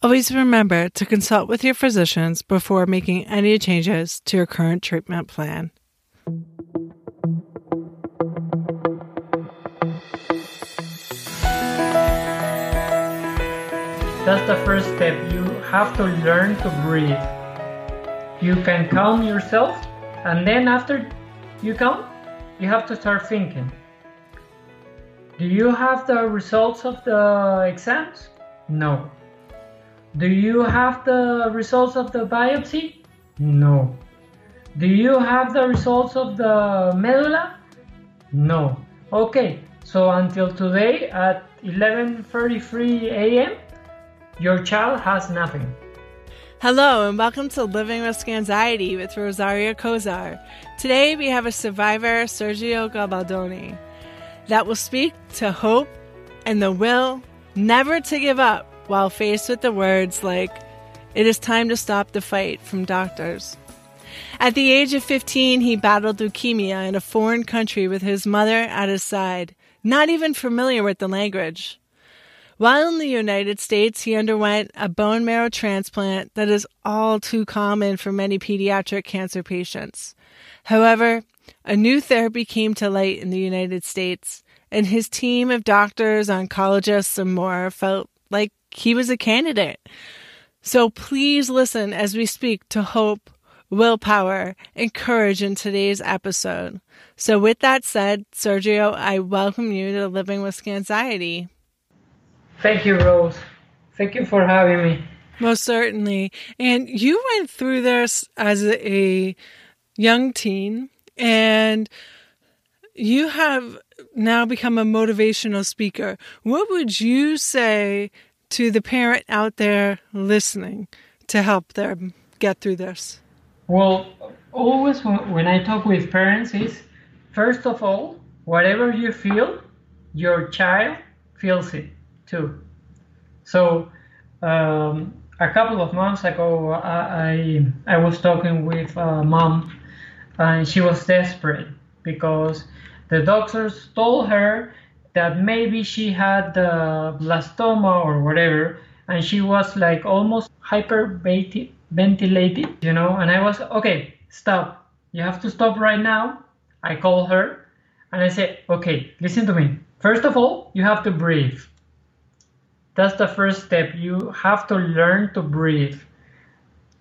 Always remember to consult with your physicians before making any changes to your current treatment plan. That's the first step. You have to learn to breathe. You can calm yourself, and then after you calm, you have to start thinking. Do you have the results of the exams? No. Do you have the results of the biopsy? No. Do you have the results of the medulla? No. Okay, so until today at 11:33 a.m., your child has nothing. Hello, and welcome to Living with Scanxiety with Rosaria Kozar. Today we have a survivor, Sergio Gabaldoni, that will speak to hope and the will never to give up while faced with the words like, It is time to stop the fight from doctors. At the age of 15, he battled leukemia in a foreign country with his mother at his side, not even familiar with the language. While in the United States, he underwent a bone marrow transplant that is all too common for many pediatric cancer patients. However, a new therapy came to light in the United States, and his team of doctors, oncologists, and more felt like he was a candidate. So please listen as we speak to hope, willpower, and courage in today's episode. So, with that said, Sergio, I welcome you to Living with Scanxiety. Thank you, Rose. Thank you for having me. Most certainly. And you went through this as a young teen, and you have now become a motivational speaker. What would you say to the parent out there listening to help them get through this? Well, always when I talk with parents is first of all, whatever you feel, your child feels it too. So um, a couple of months ago, I I, I was talking with a mom, and she was desperate because the doctors told her that maybe she had the blastoma or whatever, and she was like almost hyperventilated, you know. And I was okay, stop. You have to stop right now. I call her and I said, okay, listen to me. First of all, you have to breathe. That's the first step. You have to learn to breathe.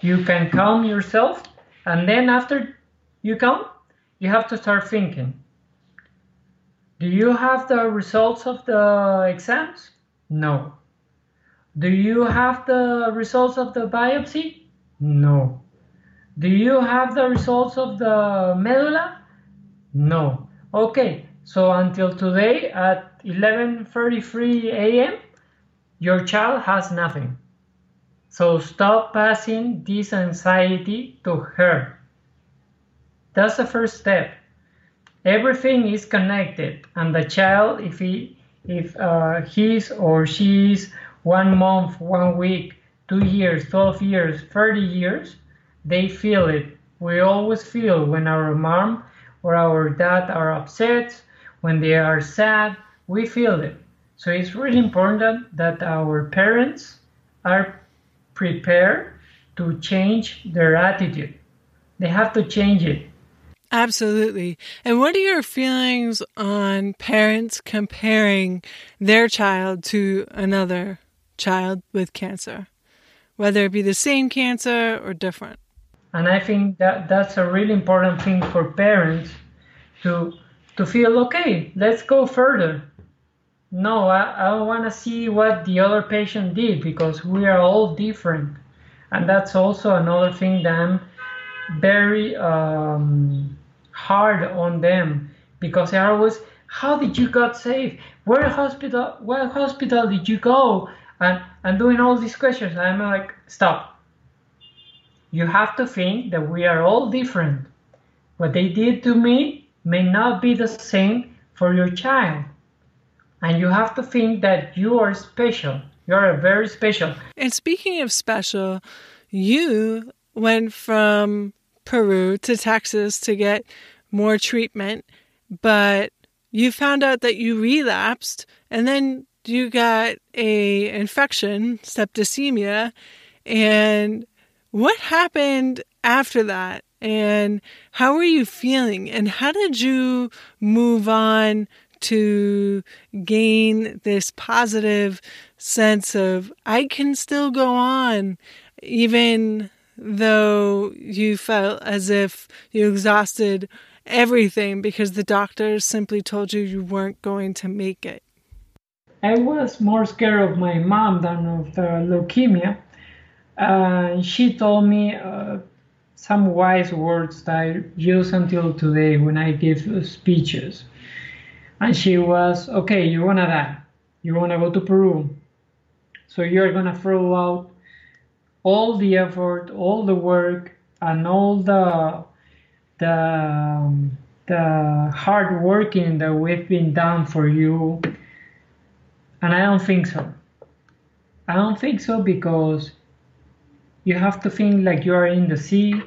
You can calm yourself, and then after you calm, you have to start thinking. Do you have the results of the exams? No. Do you have the results of the biopsy? No. Do you have the results of the medulla? No. Okay, so until today at 11:33 a.m., your child has nothing. So stop passing this anxiety to her. That's the first step everything is connected and the child if he if uh, he's or she's one month one week two years 12 years 30 years they feel it. We always feel when our mom or our dad are upset when they are sad we feel it. So it's really important that our parents are prepared to change their attitude. They have to change it Absolutely. And what are your feelings on parents comparing their child to another child with cancer, whether it be the same cancer or different? And I think that that's a really important thing for parents to to feel okay. Let's go further. No, I, I want to see what the other patient did because we are all different, and that's also another thing that I'm very um, hard on them because they are always, how did you got safe? Where hospital? Where hospital did you go? And and doing all these questions, I'm like, stop. You have to think that we are all different. What they did to me may not be the same for your child. And you have to think that you are special. You are very special. And speaking of special, you went from Peru to Texas to get more treatment, but you found out that you relapsed and then you got a infection, septicemia, and what happened after that? And how were you feeling? And how did you move on to gain this positive sense of, I can still go on, even though you felt as if you exhausted everything because the doctors simply told you you weren't going to make it? I was more scared of my mom than of the leukemia. Uh, she told me uh, some wise words that I use until today when I give speeches. And she was, okay, you wanna die. You wanna go to Peru. So you're gonna throw out all the effort, all the work, and all the the um, the hard working that we've been done for you. And I don't think so. I don't think so because you have to think like you are in the sea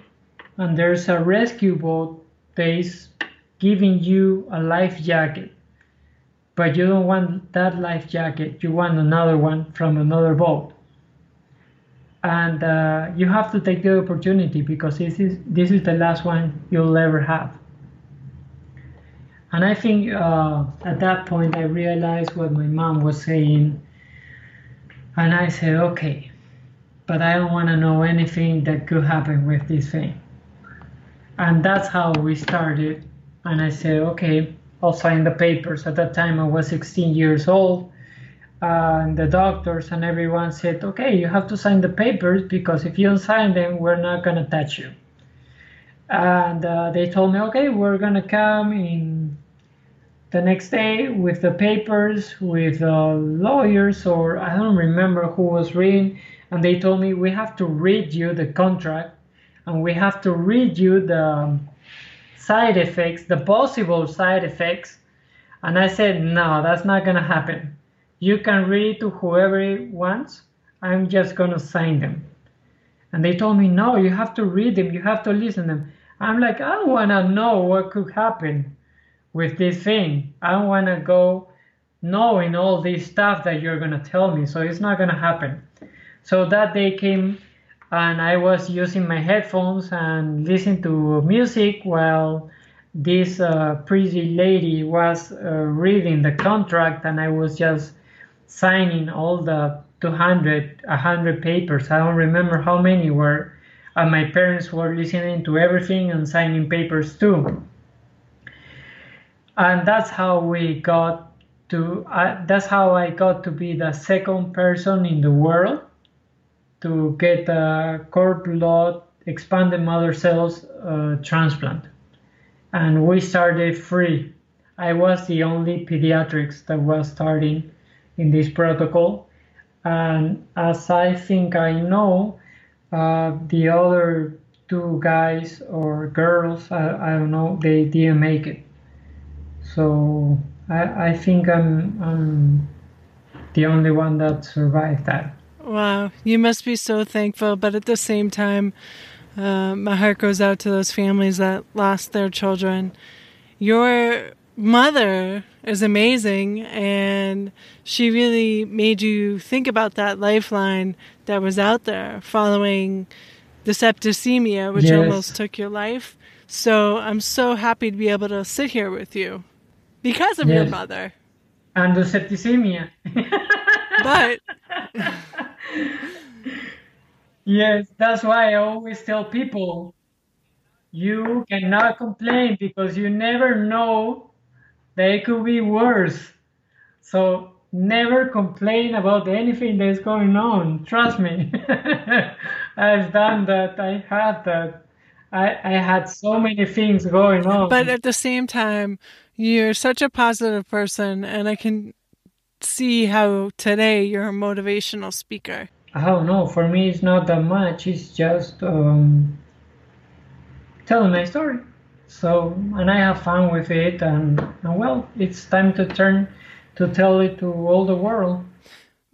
and there's a rescue boat that is giving you a life jacket. But you don't want that life jacket, you want another one from another boat. And uh, you have to take the opportunity because this is this is the last one you'll ever have. And I think uh, at that point I realized what my mom was saying, and I said, okay, but I don't want to know anything that could happen with this thing. And that's how we started. And I said, okay, I'll sign the papers. At that time, I was 16 years old. And the doctors and everyone said, okay, you have to sign the papers because if you don't sign them, we're not going to touch you. And uh, they told me, okay, we're going to come in the next day with the papers, with uh, lawyers, or I don't remember who was reading and they told me we have to read you the contract and we have to read you the side effects, the possible side effects. And I said, no, that's not going to happen. You can read to whoever wants. I'm just to sign them. And they told me, no, you have to read them. You have to listen to them. I'm like, I want to know what could happen with this thing. I want to go knowing all this stuff that you're to tell me. So it's not to happen. So that day came and I was using my headphones and listening to music while this uh, pretty lady was uh, reading the contract and I was just signing all the 200, 100 papers. I don't remember how many were. And my parents were listening to everything and signing papers too. And that's how we got to, uh, that's how I got to be the second person in the world to get a cord blood expanded mother cells uh, transplant. And we started free. I was the only pediatrics that was starting in this protocol. And as I think I know, uh, the other two guys or girls, I, I, don't know, they didn't make it. So I, I think I'm, I'm the only one that survived that. Wow, you must be so thankful. But at the same time, uh, my heart goes out to those families that lost their children. Your mother is amazing, and she really made you think about that lifeline that was out there following the septicemia, which yes. almost took your life. So I'm so happy to be able to sit here with you because of yes. your mother. And the septicemia. but yes, that's why I always tell people you cannot complain because you never know it could be worse. So never complain about anything that's going on. Trust me. I've done that. I had that. I, I had so many things going on. But at the same time, you're such a positive person, and I can see how today you're a motivational speaker? Oh no, for me it's not that much. It's just um, telling my story. So and I have fun with it, and, and well, it's time to turn to tell it to all the world.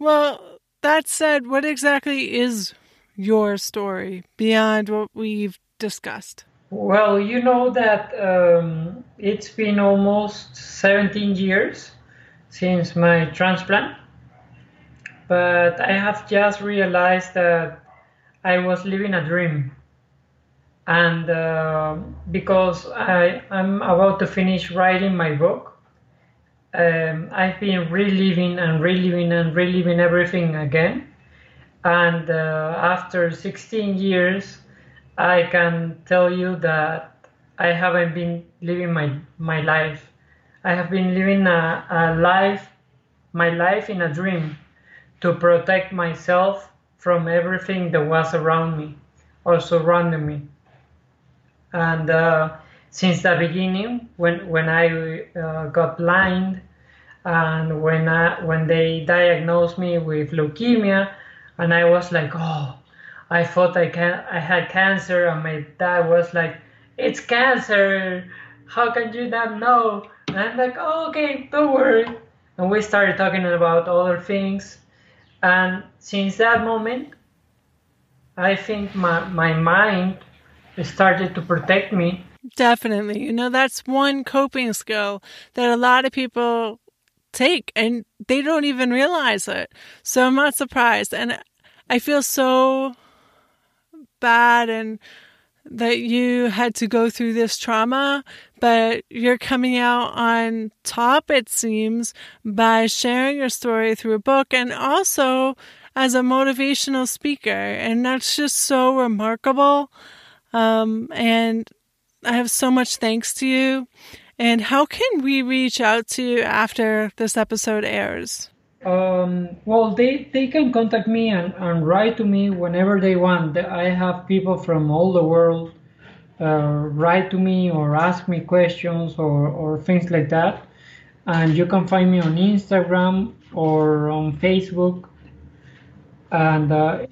Well, that said, what exactly is your story beyond what we've discussed? Well, you know that um, it's been almost 17 years since my transplant. but I have just realized that I was living a dream. And uh, because I, I'm about to finish writing my book, um, I've been reliving and reliving and reliving everything again. And uh, after 16 years, I can tell you that I haven't been living my, my life. I have been living a, a life, my life in a dream to protect myself from everything that was around me or surrounding me. And uh, since the beginning, when when I uh, got blind, and when I, when they diagnosed me with leukemia, and I was like, oh, I thought I can I had cancer, and my dad was like, it's cancer. How can you not know? And I'm like, oh, okay, don't worry. And we started talking about other things, and since that moment, I think my my mind started to protect me. Definitely. You know, that's one coping skill that a lot of people take and they don't even realize it. So I'm not surprised. And I feel so bad and that you had to go through this trauma, but you're coming out on top, it seems, by sharing your story through a book and also as a motivational speaker. And that's just so remarkable. Um, and I have so much thanks to you. And how can we reach out to you after this episode airs? Um, well, they, they can contact me and, and write to me whenever they want. I have people from all the world uh, write to me or ask me questions or, or things like that. And you can find me on Instagram or on Facebook. And uh,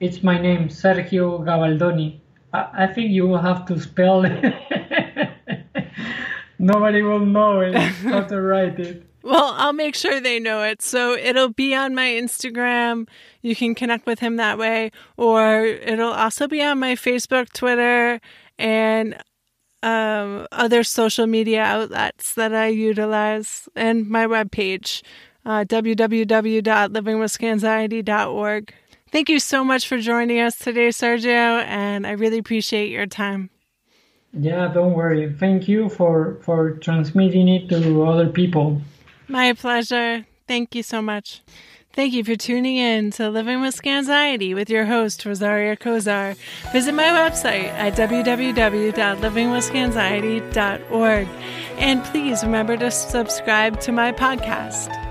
it's my name, Sergio Gabaldoni. I, I think you will have to spell it. Nobody will know it, how to write it. Well, I'll make sure they know it. So it'll be on my Instagram. You can connect with him that way. Or it'll also be on my Facebook, Twitter, and um, other social media outlets that I utilize, and my webpage, uh, www.livingwithscanxiety.org. Thank you so much for joining us today, Sergio, and I really appreciate your time. Yeah, don't worry. Thank you for for transmitting it to other people. My pleasure. Thank you so much. Thank you for tuning in to Living with Scanxiety with your host, Rosaria Kozar. Visit my website at www.livingwithscanxiety.org. And please remember to subscribe to my podcast.